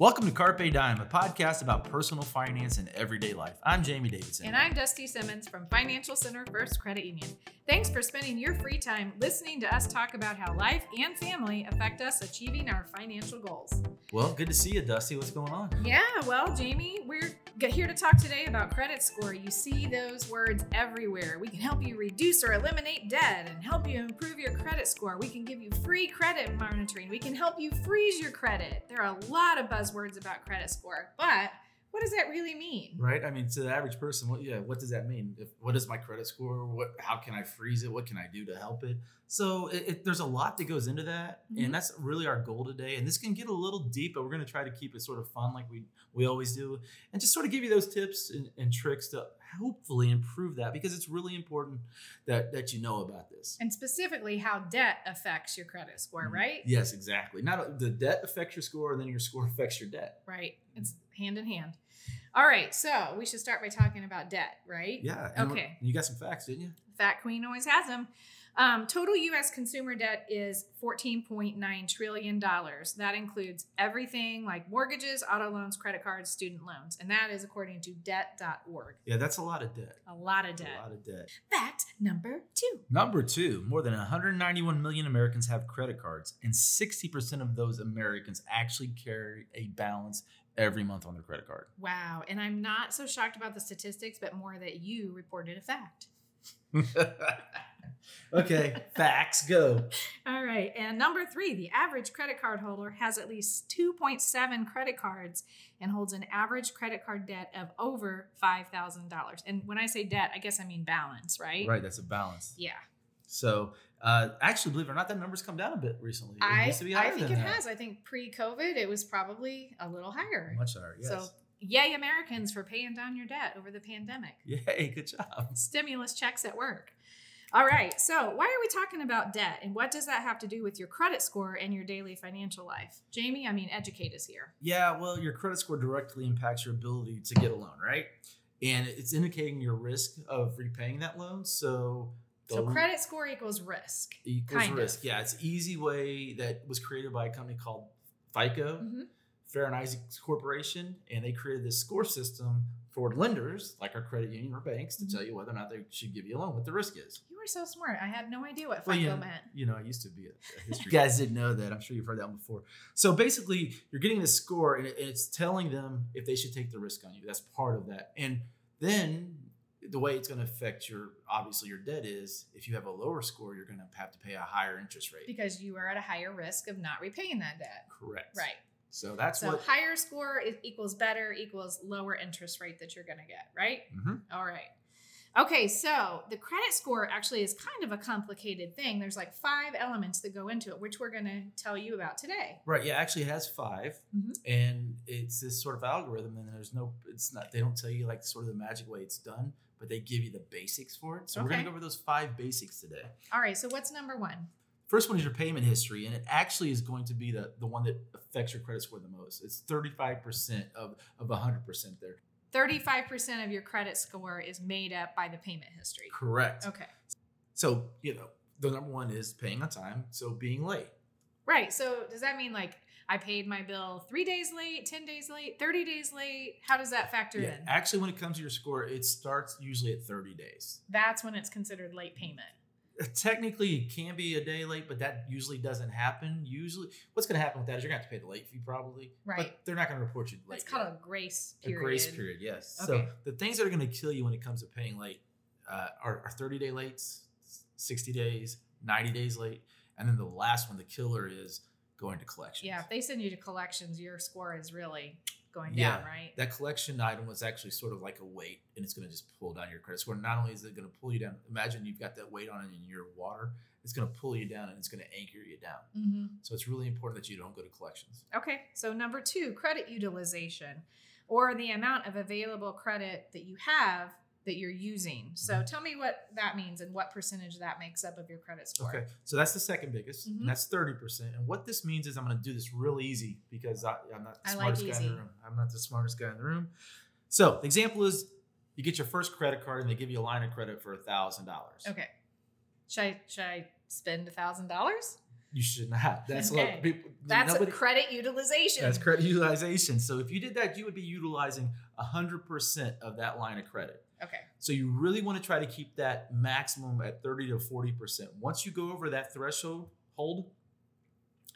Welcome to Carpe Dime, a podcast about personal finance and everyday life. I'm Jamie Davidson. And I'm Dusty Simmons from Financial Center First Credit Union. Thanks for spending your free time listening to us talk about how life and family affect us achieving our financial goals. Well, good to see you, Dusty. What's going on? Yeah, well, Jamie, we're here to talk today about credit score. You see those words everywhere. We can help you reduce or eliminate debt and help you improve your credit score. We can give you free credit monitoring. We can help you freeze your credit. There are a lot of buzzwords about credit score, but what does that really mean? Right. I mean, to the average person, what yeah, what does that mean? If, what is my credit score? What how can I freeze it? What can I do to help it? So it, it, there's a lot that goes into that, Mhm. and that's really our goal today. And this can get a little deep, but we're going to try to keep it sort of fun, like we we always do, and just sort of give you those tips and, and tricks to hopefully improve that because it's really important that that you know about this. And specifically, how debt affects your credit score, Mhm. right? Yes, exactly. Not the debt affects your score, and then your score affects your debt. Right. It's hand in hand. All right. So we should start by talking about debt, right? Yeah. Okay. You got some facts, didn't you? Fat Queen always has them. Um, total U.S. consumer debt is $14.9 trillion. That includes everything like mortgages, auto loans, credit cards, student loans. And that is according to debt.org. Yeah, that's a lot of debt. A lot of debt. A lot of debt. Fact number two. Number two, more than 191 million Americans have credit cards, and 60% of those Americans actually carry a balance every month on their credit card. Wow. And I'm not so shocked about the statistics, but more that you reported a fact. okay, facts go. All right. And number three, the average credit card holder has at least 2.7 credit cards and holds an average credit card debt of over $5,000. And when I say debt, I guess I mean balance, right? Right, that's a balance. Yeah. So, uh, actually, believe it or not, that number's come down a bit recently. It I, used to be I think it that. has. I think pre COVID, it was probably a little higher. Much higher, yes. So, yay, Americans, for paying down your debt over the pandemic. Yay, good job. Stimulus checks at work. All right. So, why are we talking about debt and what does that have to do with your credit score and your daily financial life? Jamie, I mean, educate us here. Yeah, well, your credit score directly impacts your ability to get a loan, right? And it's indicating your risk of repaying that loan. So, So credit score equals risk. equals Kind risk. of. Yeah, it's an easy way that was created by a company called FICO, Mhm. Fair and Isaacs Corporation, and they created this score system for lenders like our credit union or banks to Mhm. tell you whether or not they should give you a loan, what the risk is. You were so smart. I had no idea what FICO Well, you know, meant. you know, I used to be a, a history. you guys didn't know that. I'm sure you've heard that one before. So basically, you're getting this score, and it's telling them if they should take the risk on you. That's part of that. And then the way it's going to affect your obviously your debt is if you have a lower score, you're going to have to pay a higher interest rate. Because you are at a higher risk of not repaying that debt. Correct. Right. So that's so what. higher score equals better equals lower interest rate that you're going to get, right? Mhm. All right. Okay, so the credit score actually is kind of a complicated thing. There's like five elements that go into it, which we're going to tell you about today. Right. Yeah. Actually, it has 5 Mhm. and it's this sort of algorithm. And there's no. It's not. They don't tell you like sort of the magic way it's done, but they give you the basics for it. So we're gonna go over those five basics today. All right, so what's number one? First one is your payment history, and it actually is going to be the, the one that affects your credit score the most. It's 35% of, of 100% there. 35% of your credit score is made up by the payment history. Correct. Okay. So, you know, the number one is paying on time. So being late. Right. So does that mean like I paid my bill three days late, 10 days late, 30 days late? How does that factor Yeah. in? Actually, when it comes to your score, it starts usually at 30 days. That's when it's considered late payment. Technically, it can be a day late, but that usually doesn't happen. Usually, what's going to happen with that is you're going to have to pay the late fee probably. Right. But they're not going to report you late. It's called a grace period. a grace period. Yes. Okay. So the things that are going to kill you when it comes to paying late uh, are, are 30 day lates, 60 days, 90 days late, and then the last one, the killer, is going to collections. Yeah, if they send you to collections, your score is really going Yeah. down, right? That collection item was actually sort of like a weight, and it's going to just pull down your credit score. Not only is it going to pull you down, imagine you've got that weight on it in your water. It's going to pull you down and it's going to anchor you down. hmm So it's really important that you don't go to collections. Okay, so number two, credit utilization, or the amount of available credit that you have that you're using. So Mm-hmm. tell me what that means and what percentage that makes up of your credit score. Okay, so that's the second biggest, Mhm. and that's thirty percent. And what this means is I'm going to do this real easy because I, I'm not the I like smartest guy in the room. I'm not the smartest guy in the room. So the example is you get your first credit card and they give you a line of credit for a thousand dollars. Okay. Should I should I spend a thousand dollars? You should not. That's Okay. what people. That's nobody- credit utilization. That's credit utilization. So if you did that, you would be utilizing 100% of that line of credit. Okay. So you really want to try to keep that maximum at 30 to 40%. Once you go over that threshold, hold,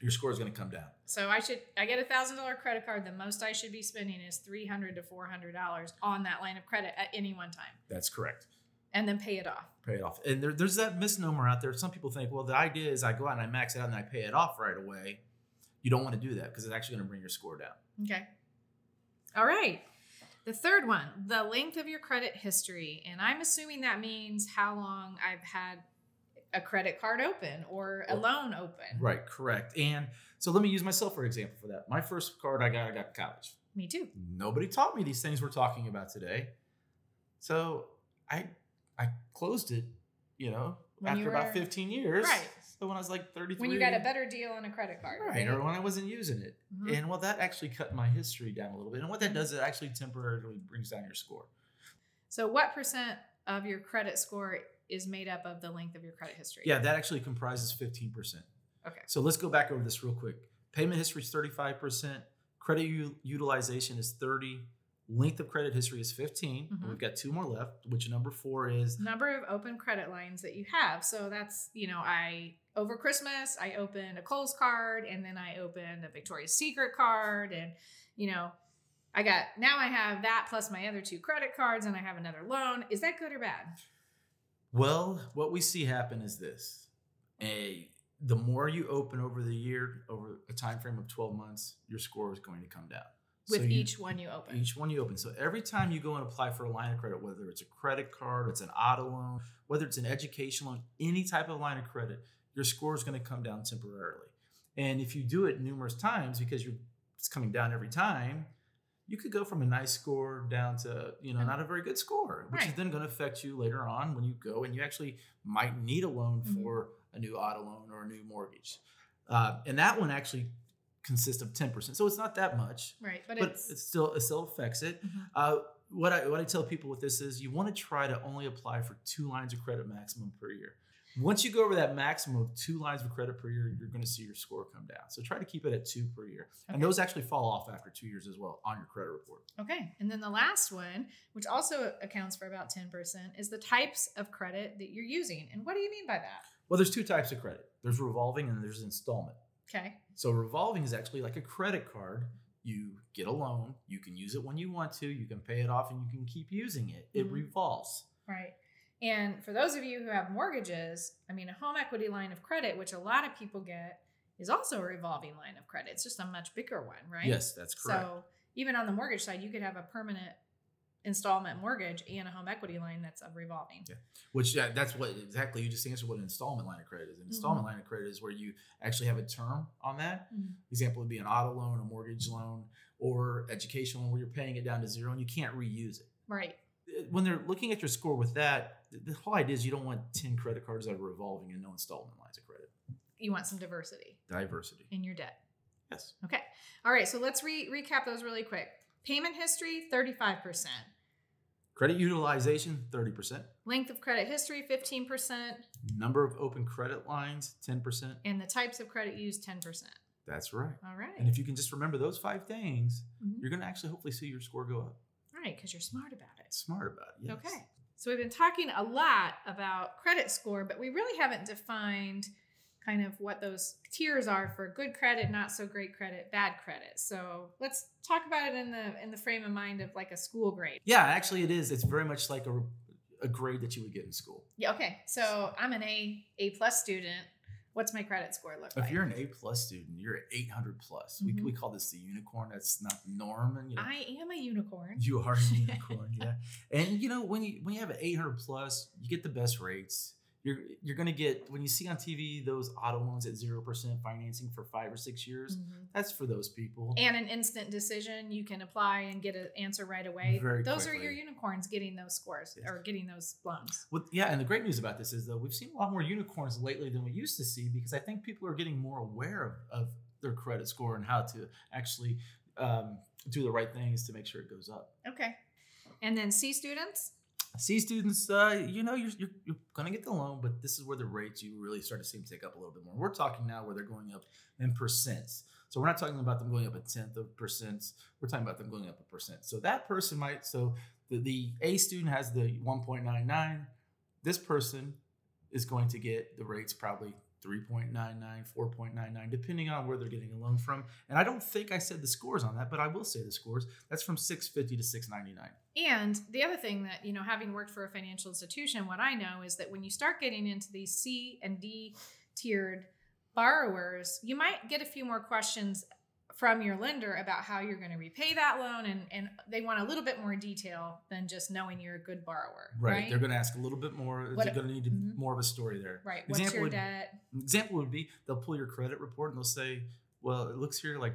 your score is going to come down. So I should I get a thousand dollar credit card. The most I should be spending is three hundred to four hundred dollars on that line of credit at any one time, That's correct. and then pay it off. Pay it off. And there, there's that misnomer out there. Some people think, well, the idea is I go out and I max it out and I pay it off right away. You don't want to do that because it's actually going to bring your score down. Okay. All right. The third one, the length of your credit history. And I'm assuming that means how long I've had a credit card open or a loan open. Right, correct. And so let me use myself for example for that. My first card I got, I got college. Me too. Nobody taught me these things we're talking about today. So I I closed it, you know, When you after about were- 15 years. Right. When I was like 33. When you got a better deal on a credit card. Right, or when I wasn't using it. Mhm. And well, that actually cut my history down a little bit. And what that does, it actually temporarily brings down your score. So, what percent of your credit score is made up of the length of your credit history? Yeah, that actually comprises 15%. Okay. So let's go back over this real quick. Payment history is 35%, credit u- utilization is 30, length of credit history is 15. and Mhm. We've got two more left, which number four is Number of open credit lines that you have. So that's, you know, I over Christmas, I opened a Kohl's card and then I opened a Victoria's Secret card. And, you know, I got now I have that plus my other two credit cards and I have another loan. Is that good or bad? Well, what we see happen is this. A the more you open over the year, over a time frame of 12 months, your score is going to come down. So With you- each one you open. each one you open. So every time you go and apply for a line of credit, whether it's a credit card, it's an auto loan, whether it's an education loan, any type of line of credit, your score is going to come down temporarily. And if you do it numerous times because you're it's coming down every time, you could go from a nice score down to you know not a very good score, which is then going to affect you later on when you go and you actually might need a loan Mhm. for a new auto loan or a new mortgage. Uh, and that one actually consists of ten percent, so it's not that much right. But, but it's it still it still affects it. Mhm. Uh, what I what I tell people with this is you want to try to only apply for two lines of credit maximum per year. Once you go over that maximum of two lines of credit per year, you're going to see your score come down. So try to keep it at two per year, and those actually fall off after two years as well on your credit report. Okay. And then the last one, which also accounts for about 10%, is the types of credit that you're using. And what do you mean by that? Well, there's two types of credit. There's revolving and there's installment. Okay. So revolving is actually like a credit card. You get a loan, you can use it when you want to, you can pay it off, and you can keep using it. It Mhm. revolves. Right. And for those of you who have mortgages, I mean, a home equity line of credit, which a lot of people get, is also a revolving line of credit. It's just a much bigger one, right? Yes, that's correct. So even on the mortgage side, you could have a permanent installment mortgage and a home equity line that's a revolving. Yeah. Which yeah, that's what exactly you just answered what an installment line of credit is. An installment line of credit is where you actually have a term on that. Mhm. Example would be an auto loan, a mortgage loan, or education loan where you're paying it down to zero and you can't reuse it. Right. Uh, When they're looking at your score with that, the whole idea is you don't want 10 credit cards that are revolving and no installment lines of credit. You want some diversity Diversity. in your debt. Yes. Okay. All right. So let's re- recap those really quick. Payment history, 35%. Credit utilization, 30%. Length of credit history, 15%. Number of open credit lines, 10%. And the types of credit used, 10%. That's right. All right. And if you can just remember those five things, Mhm. you're going to actually hopefully see your score go up. Right, because you're smart about it. Smart about it. Yes. Okay. So we've been talking a lot about credit score, but we really haven't defined kind of what those tiers are for good credit, not so great credit, bad credit. So let's talk about it in the in the frame of mind of like a school grade. Yeah, actually, it is. It's very much like a, a grade that you would get in school. Yeah. Okay. So I'm an A A plus student. What's my credit score look If like? If you're an A plus student, you're at 800 plus. We, Mhm. we call this the unicorn. That's not norm. And you, know, I am a unicorn. you are a unicorn, yeah. And you know when you when you have an 800 plus, you get the best rates. You're you're gonna get when you see on TV those auto loans at zero percent financing for five or six years. Mhm. That's for those people. And an instant decision, you can apply and get an answer right away. Very those are your unicorns getting those scores Yes. or getting those loans. Well, yeah, and the great news about this is though we've seen a lot more unicorns lately than we used to see because I think people are getting more aware of, of their credit score and how to actually um, do the right things to make sure it goes up. Okay. And then C students? C students, uh, you know, you're, you're, you're going to get the loan, but this is where the rates you really start to see them take up a little bit more. We're talking now where they're going up in percents. So we're not talking about them going up a tenth of percent. We're talking about them going up a percent. So that person might, so the, the A student has the 1.99. This person is going to get the rates probably 3.99, 4.99, depending on where they're getting a loan from. And I don't think I said the scores on that, but I will say the scores. That's from 650 to 699. And the other thing that, you know, having worked for a financial institution, what I know is that when you start getting into these C and D tiered borrowers, you might get a few more questions from your lender about how you're going to repay that loan and, and they want a little bit more detail than just knowing you're a good borrower Right. right, They're going to ask a little bit more. What- They're going to need Mhm. more of a story there. right what's Example your would- debt Example would be they'll pull your credit report and they'll say, well, it looks here like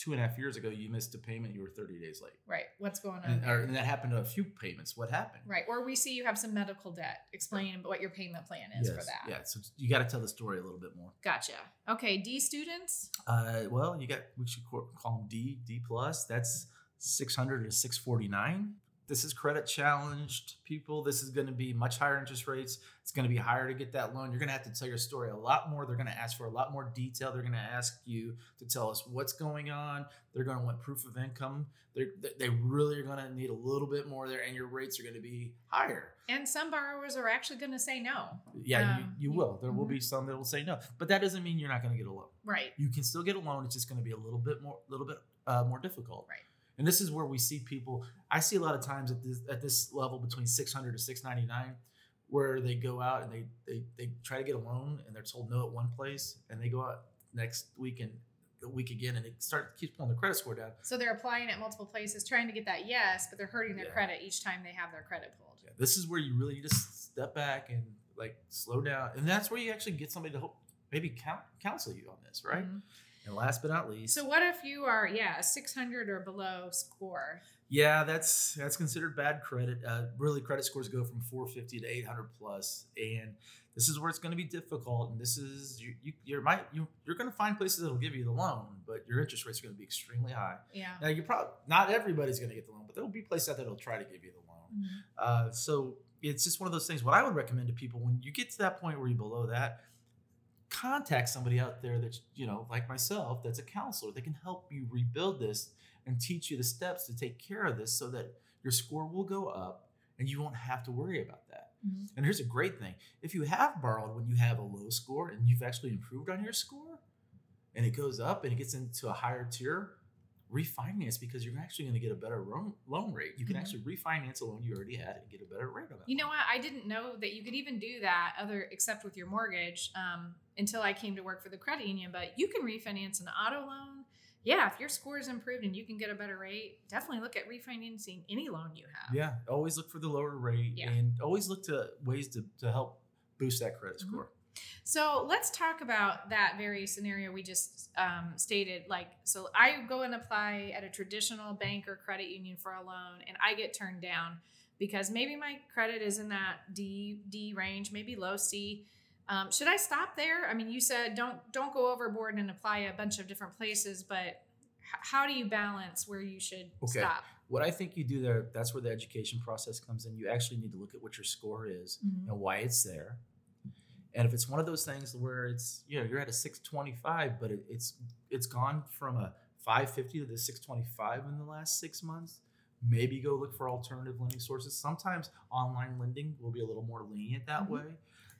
two and a half years ago you missed a payment. You were 30 days late. right what's going on And, or, and that happened to a few payments. What happened? right or we see you have some medical debt explain what your payment plan is for that Yeah. So you got to tell the story a little bit more. gotcha okay d students Uh, well, you got we should call call them D D plus. That's six hundred to six forty nine. This is credit challenged people. This is going to be much higher interest rates. It's going to be higher to get that loan. You're going to have to tell your story a lot more. They're going to ask for a lot more detail. They're going to ask you to tell us what's going on. They're going to want proof of income. They're, they really are going to need a little bit more there, and your rates are going to be higher. and some borrowers are actually going to say no Yeah, Um, you, you will. There will be some that will say no, but that doesn't mean you're not going to get a loan right you can still get a loan. It's just going to be a little bit more, a little bit uh, more difficult. Right. And this is where we see people. I see a lot of times at this at this level between 600 to 699, where they go out and they they they try to get a loan and they're told no at one place, and they go out next week and the week again, and it start keeps pulling the credit score down. so they're applying at multiple places trying to get that yes but they're hurting their Yeah. credit each time they have their credit pulled Yeah, this is where you really need to step back and like slow down, and that's where you actually get somebody to help maybe count, counsel you on this, right? Mhm. And last but not least, So what if you are yeah a 600 or below score? Yeah, that's that's considered bad credit. Uh, really, credit scores go from 450 to 800 plus, and this is where it's going to be difficult. And this is you you you're might you you're going to find places that'll give you the loan, but your interest rates are going to be extremely high. Yeah. Now, you're probably not everybody's going to get the loan, but there will be places out there that'll try to give you the loan. Mhm. Uh, so it's just one of those things. What I would recommend to people when you get to that point where you're below that, contact somebody out there that you know, like myself, that's a counselor. They can help you rebuild this and teach you the steps to take care of this, so that your score will go up and you won't have to worry about that. Mhm. And here's a great thing: if you have borrowed when you have a low score and you've actually improved on your score, and it goes up and it gets into a higher tier, refinance because you're actually going to get a better loan, loan rate. You can Mhm. actually refinance a loan you already had and get a better rate on that. You know loan. what? I didn't know that you could even do that other except with your mortgage um, until I came to work for the credit union. But you can refinance an auto loan. Yeah, if your score is improved and you can get a better rate, definitely look at refinancing any loan you have. Yeah, always look for the lower rate Yeah. and always look to ways to, to help boost that credit Mhm. score. So let's talk about that very scenario we just um, stated. Like, so I go and apply at a traditional bank or credit union for a loan, and I get turned down because maybe my credit is in that D D range, maybe low C. Um, should I stop there? I mean, you said don't don't go overboard and apply a bunch of different places, but h- how do you balance where you should Okay. stop? What I think you do there, that's where the education process comes in. You actually need to look at what your score is Mhm. and why it's there. And if it's one of those things where it's you know you're at a 625, but it, it's it's gone from a 550 to the 625 in the last six months, maybe go look for alternative lending sources. Sometimes online lending will be a little more lenient that Mhm. way.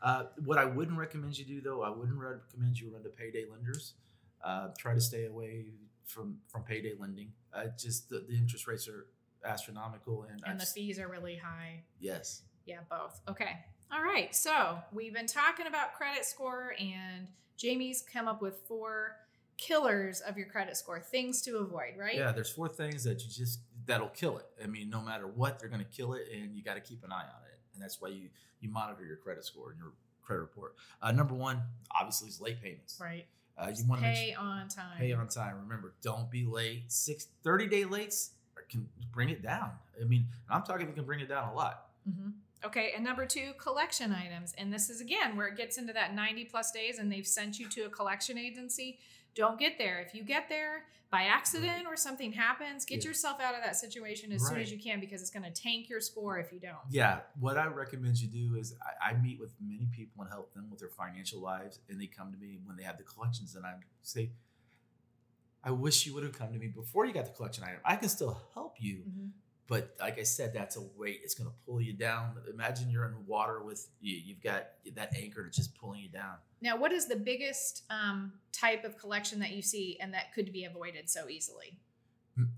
Uh, what I wouldn't recommend you do though, I wouldn't recommend you run to payday lenders. Uh, try to stay away from from payday lending. Uh, just the, the interest rates are astronomical, and, And the just- fees are really high. yes. Yeah, both. Okay. All right. So we've been talking about credit score, and Jamie's come up with four killers of your credit score, things to avoid, right? Yeah, there's four things that you just that'll kill it. I mean, no matter what, they're going to kill it, and you got to keep an eye on it. And that's why you you monitor your credit score and your credit report. Uh, number one, obviously, is late payments. Right. Uh, you want to Pay on time. pay on time. Remember, don't be late. Six 30 day lates can bring it down. I mean, I'm talking it can bring it down a lot. hmm Okay. And number two, collection items. And this is again where it gets into that 90 plus days and they've sent you to a collection agency. don't get there. If you get there by accident or something happens, get Yeah. yourself out of that situation as soon as you can because it's going to tank your score if you don't. Yeah, what I recommend you do is I, I meet with many people and help them with their financial lives, and they come to me when they have the collections, and I say, I wish you would have come to me before you got the collection item. I can still help you, Mhm. But like I said, that's a weight. It's going to pull you down. Imagine you're in water with you. You've got that anchor that's just pulling you down. Now, what is the biggest um, type of collection that you see and that could be avoided so easily?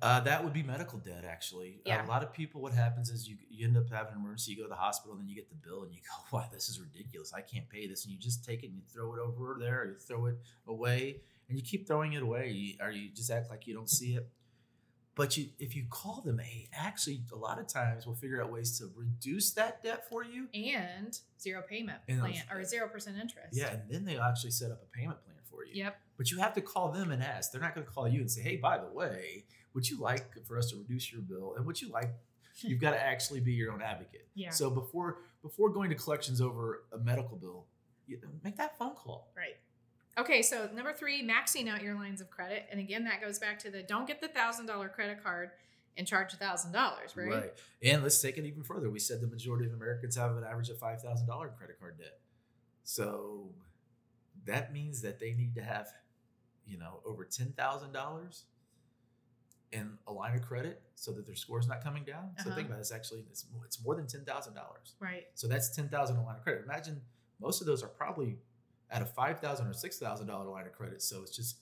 Uh, that would be medical debt, actually. Yeah. A lot of people, what happens is you, you end up having an emergency, you go to the hospital, and then you get the bill, and you go, wow, this is ridiculous. I can't pay this. And you just take it and you throw it over there, or you throw it away, and you keep throwing it away, you, or you just act like you don't see it. But you, if you call them, hey, actually, a lot of times we'll figure out ways to reduce that debt for you. And zero payment And plan those- or zero percent interest. Yeah, and then they'll actually set up a payment plan for you. Yep. But you have to call them and ask. They're not going to call you and say, "Hey, by the way, would you like for us to reduce your bill?" And would you like? You've got to actually be your own advocate. Yeah. So before before going to collections over a medical bill, you make that phone call. Right. Okay, so number three, maxing out your lines of credit. And again, that goes back to the don't get the thousand dollar credit card and charge a thousand dollars, right? Right. And let's take it even further. We said the majority of Americans have an average of five thousand dollar credit card debt. So that means that they need to have, you know, over ten thousand dollars in a line of credit so that their score is not coming down. So Uh-huh. think about it, it's actually it's more, it's more than ten thousand dollars. Right. So that's ten thousand a line of credit. Imagine most of those are probably at a five thousand or six thousand dollar line of credit. So it's just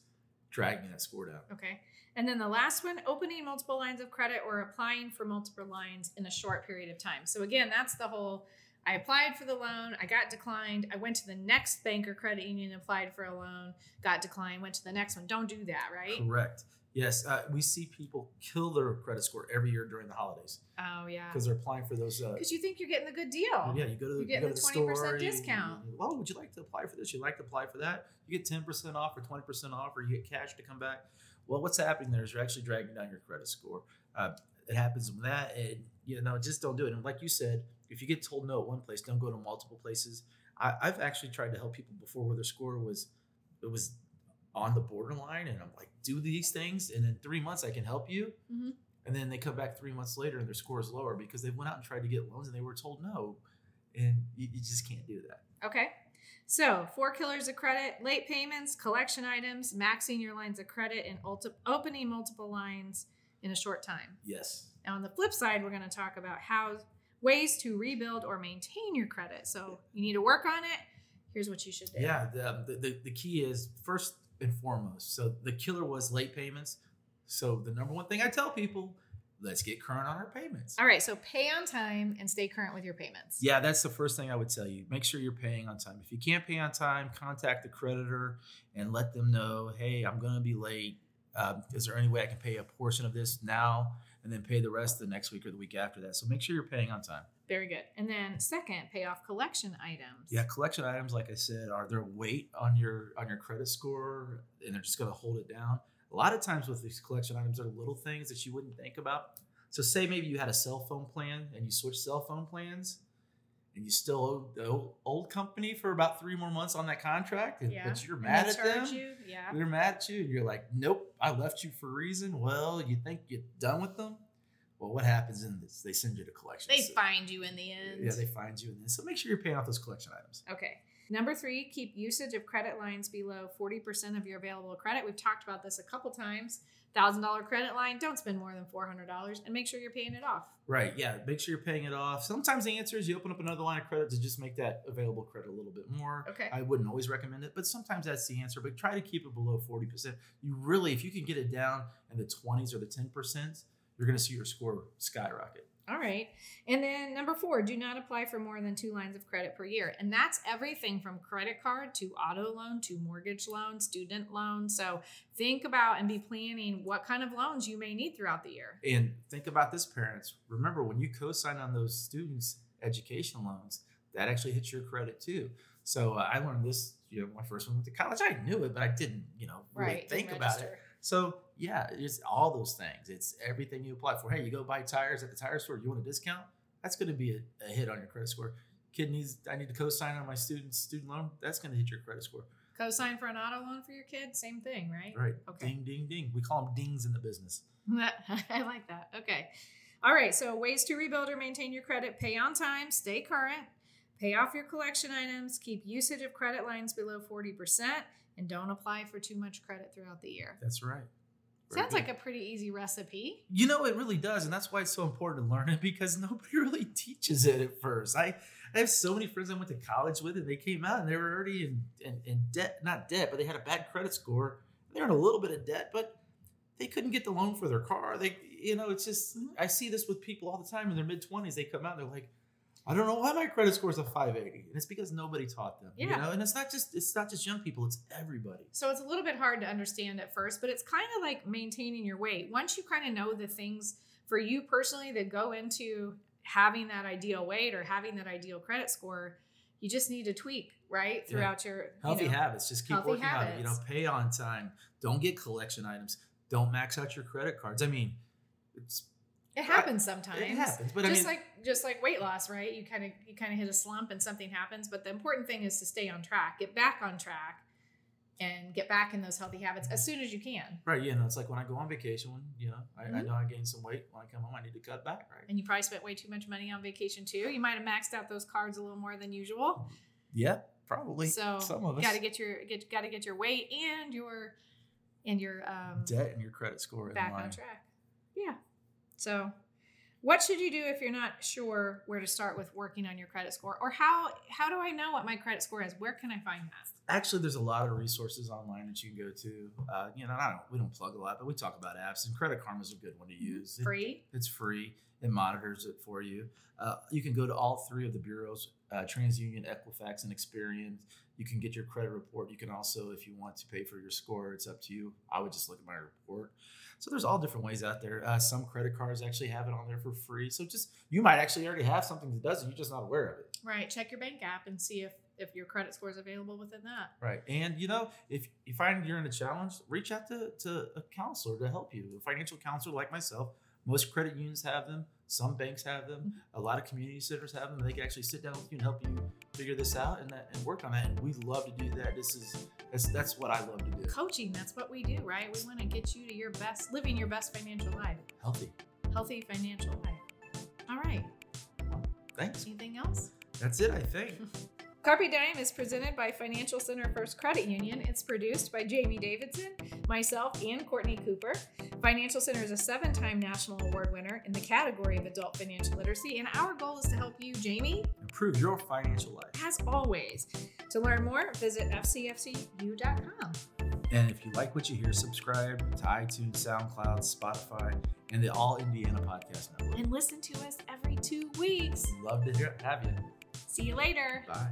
dragging that score down. Okay. And then the last one, opening multiple lines of credit or applying for multiple lines in a short period of time. So again, that's the whole I applied for the loan, I got declined. I went to the next bank or credit union, applied for a loan, got declined, went to the next one. Don't do that, right? Correct. Yes, uh, we see people kill their credit score every year during the holidays Oh yeah. because they're applying for those. Uh, Because you think you're getting the good deal. yeah, you go to the, You're getting you the the 20% store. you- discount. you- well, would you like to apply for this? You like to apply for that? You get ten percent off or twenty percent off, or you get cash to come back. Well, what's happening there is you're actually dragging down your credit score. Uh, it happens with that, and you know, just don't do it. And like you said, if you get told no at one place, don't go to multiple places. I, I've actually tried to help people before where their score was it was on the borderline, and I'm like, do these things, and in three months I can help you. Mhm. And then they come back three months later and their score is lower because they went out and tried to get loans and they were told no, and you, you just can't do that. Okay. So, four killers of credit, late payments, collection items, maxing your lines of credit, and ulti- opening multiple lines in a short time. Yes. Now, on the flip side, we're going to talk about how ways to rebuild or maintain your credit. So, you need to work on it. Here's what you should do. Yeah. The, the, the, the key is first and foremost. So the killer was late payments. So the number one thing I tell people, let's get current on our payments. All right. So, pay on time and stay current with your payments. Yeah, that's the first thing I would tell you. Make sure you're paying on time. If you can't pay on time, contact the creditor and let them know, hey, I'm going to be late. Um, is there any way I can pay a portion of this now and then pay the rest the next week or the week after that? So make sure you're paying on time. Very good. And then, second, pay off collection items. Yeah, collection items, like I said, are their weight on your on your credit score, and they're just going to hold it down. A lot of times with these collection items, are little things that you wouldn't think about. So, say maybe you had a cell phone plan and you switched cell phone plans, and you still owe the old, old company for about three more months on that contract, and, Yeah. but you're mad at them. You. Yeah. They're mad at you, and you're like, "Nope, I left you for a reason." Well, you think you're done with them. Well, what happens in this? They send you to collections. They So- find you in the end. Yeah, they find you in this. So make sure you're paying off those collection items. Okay. Number three, keep usage of credit lines below 40% of your available credit. We've talked about this a couple times. $1,000 credit line, don't spend more than $400 and make sure you're paying it off. Right. Yeah. Make sure you're paying it off. Sometimes the answer is you open up another line of credit to just make that available credit a little bit more. Okay. I wouldn't always recommend it, but sometimes that's the answer. But try to keep it below 40%. You really, if you can get it down in the 20s or the 10%, you're going to see your score skyrocket. All right. And then number four, do not apply for more than two lines of credit per year. And that's everything from credit card to auto loan to mortgage loan, student loan. So think about and be planning what kind of loans you may need throughout the year. And think about this, parents. Remember, when you co sign on those students' education loans, that actually hits your credit too. So uh, I learned this, you know, my first one went to college. I knew it, but I didn't, you know, really Right. think about it. So yeah, it's all those things. It's everything you apply for. Hey, you go buy tires at the tire store. You want a discount? That's going to be a, a hit on your credit score. Kid needs. I need to co-sign on my student student loan. That's going to hit your credit score. Co-sign for an auto loan for your kid, same thing, right? Right. Okay. Ding, ding, ding. We call them dings in the business. I like that. Okay. All right. So, ways to rebuild or maintain your credit pay on time, stay current, pay off your collection items, keep usage of credit lines below 40%, and don't apply for too much credit throughout the year. That's right. Very Sounds good. like a pretty easy recipe. You know, it really does. And that's why it's so important to learn it because nobody really teaches it at first. I, I have so many friends I went to college with and they came out and they were already in, in, in debt, not debt, but they had a bad credit score. They're in a little bit of debt, but they couldn't get the loan for their car. They, you know, it's just, I see this with people all the time in their mid 20s. They come out and they're like, I don't know why my credit score is a 580. And it's because nobody taught them. You Yeah. know, and it's not just it's not just young people, it's everybody. So it's a little bit hard to understand at first, but it's kind of like maintaining your weight. Once you kind of know the things for you personally that go into having that ideal weight or having that ideal credit score, you just need to tweak, right? Yeah. Throughout your you Healthy know, habits. Just keep working on it. You know, pay on time. Don't get collection items. Don't max out your credit cards. I mean, it's It happens sometimes. it happens, but I just mean, like just like weight loss, right? You kind of you kind of hit a slump and something happens, but the important thing is to stay on track, get back on track, and get back in those healthy habits as soon as you can. right. You know, it's like when I go on vacation. When you know, I, I Mhm. know I gained some weight. When I come home, I need to cut back. Right. And you probably spent way too much money on vacation too. You might have maxed out those cards a little more than usual. Yeah, probably. So some of us got to get your get got to get your weight and your and your um debt and your credit score in back on track. Yeah. So, what should you do if you're not sure where to start with working on your credit score, or how how do I know what my credit score is? Where can I find that? Actually, there's a lot of resources online that you can go to. Uh, you know, I don't. We don't plug a lot, but we talk about apps, and Credit Karma is a good one to use. It- Free. It's free. It monitors it for you. Uh, you can go to all three of the bureaus: uh, TransUnion, Equifax, and Experian. You can get your credit report. You can also, if you want to pay for your score, it's up to you. I would just look at my report. So there's all different ways out there. Uh, some credit cards actually have it on there for free. So just you might actually already have something that does it. You're just not aware of it. Right. Check your bank app and see if if your credit score is available within that. Right. And you know, if you find you're in a challenge, reach out to, to a counselor to help you. A financial counselor like myself. Most credit unions have them. Some banks have them. Mm-hmm. A lot of community centers have them. They can actually sit down with you and help you figure this out and, that, and work on that. And we love to do that. This is that's that's what I love to do. Coaching. That's what we do, right? We want to get you to your best, living your best financial life, Healthy. healthy financial life. All right. Thanks. Anything else? That's it. I think. Carpe Dime is presented by Financial Center First Credit Union. It's produced by Jamie Davidson, myself, and Courtney Cooper. Financial Center is a seven time national award winner in the category of adult financial literacy, and our goal is to help you, Jamie, Improve your financial life. as always. To learn more, visit fcfcu.com. And if you like what you hear, subscribe to iTunes, SoundCloud, Spotify, and the All Indiana Podcast Network. And listen to us every two weeks. Love to hear have you. See you later. Bye.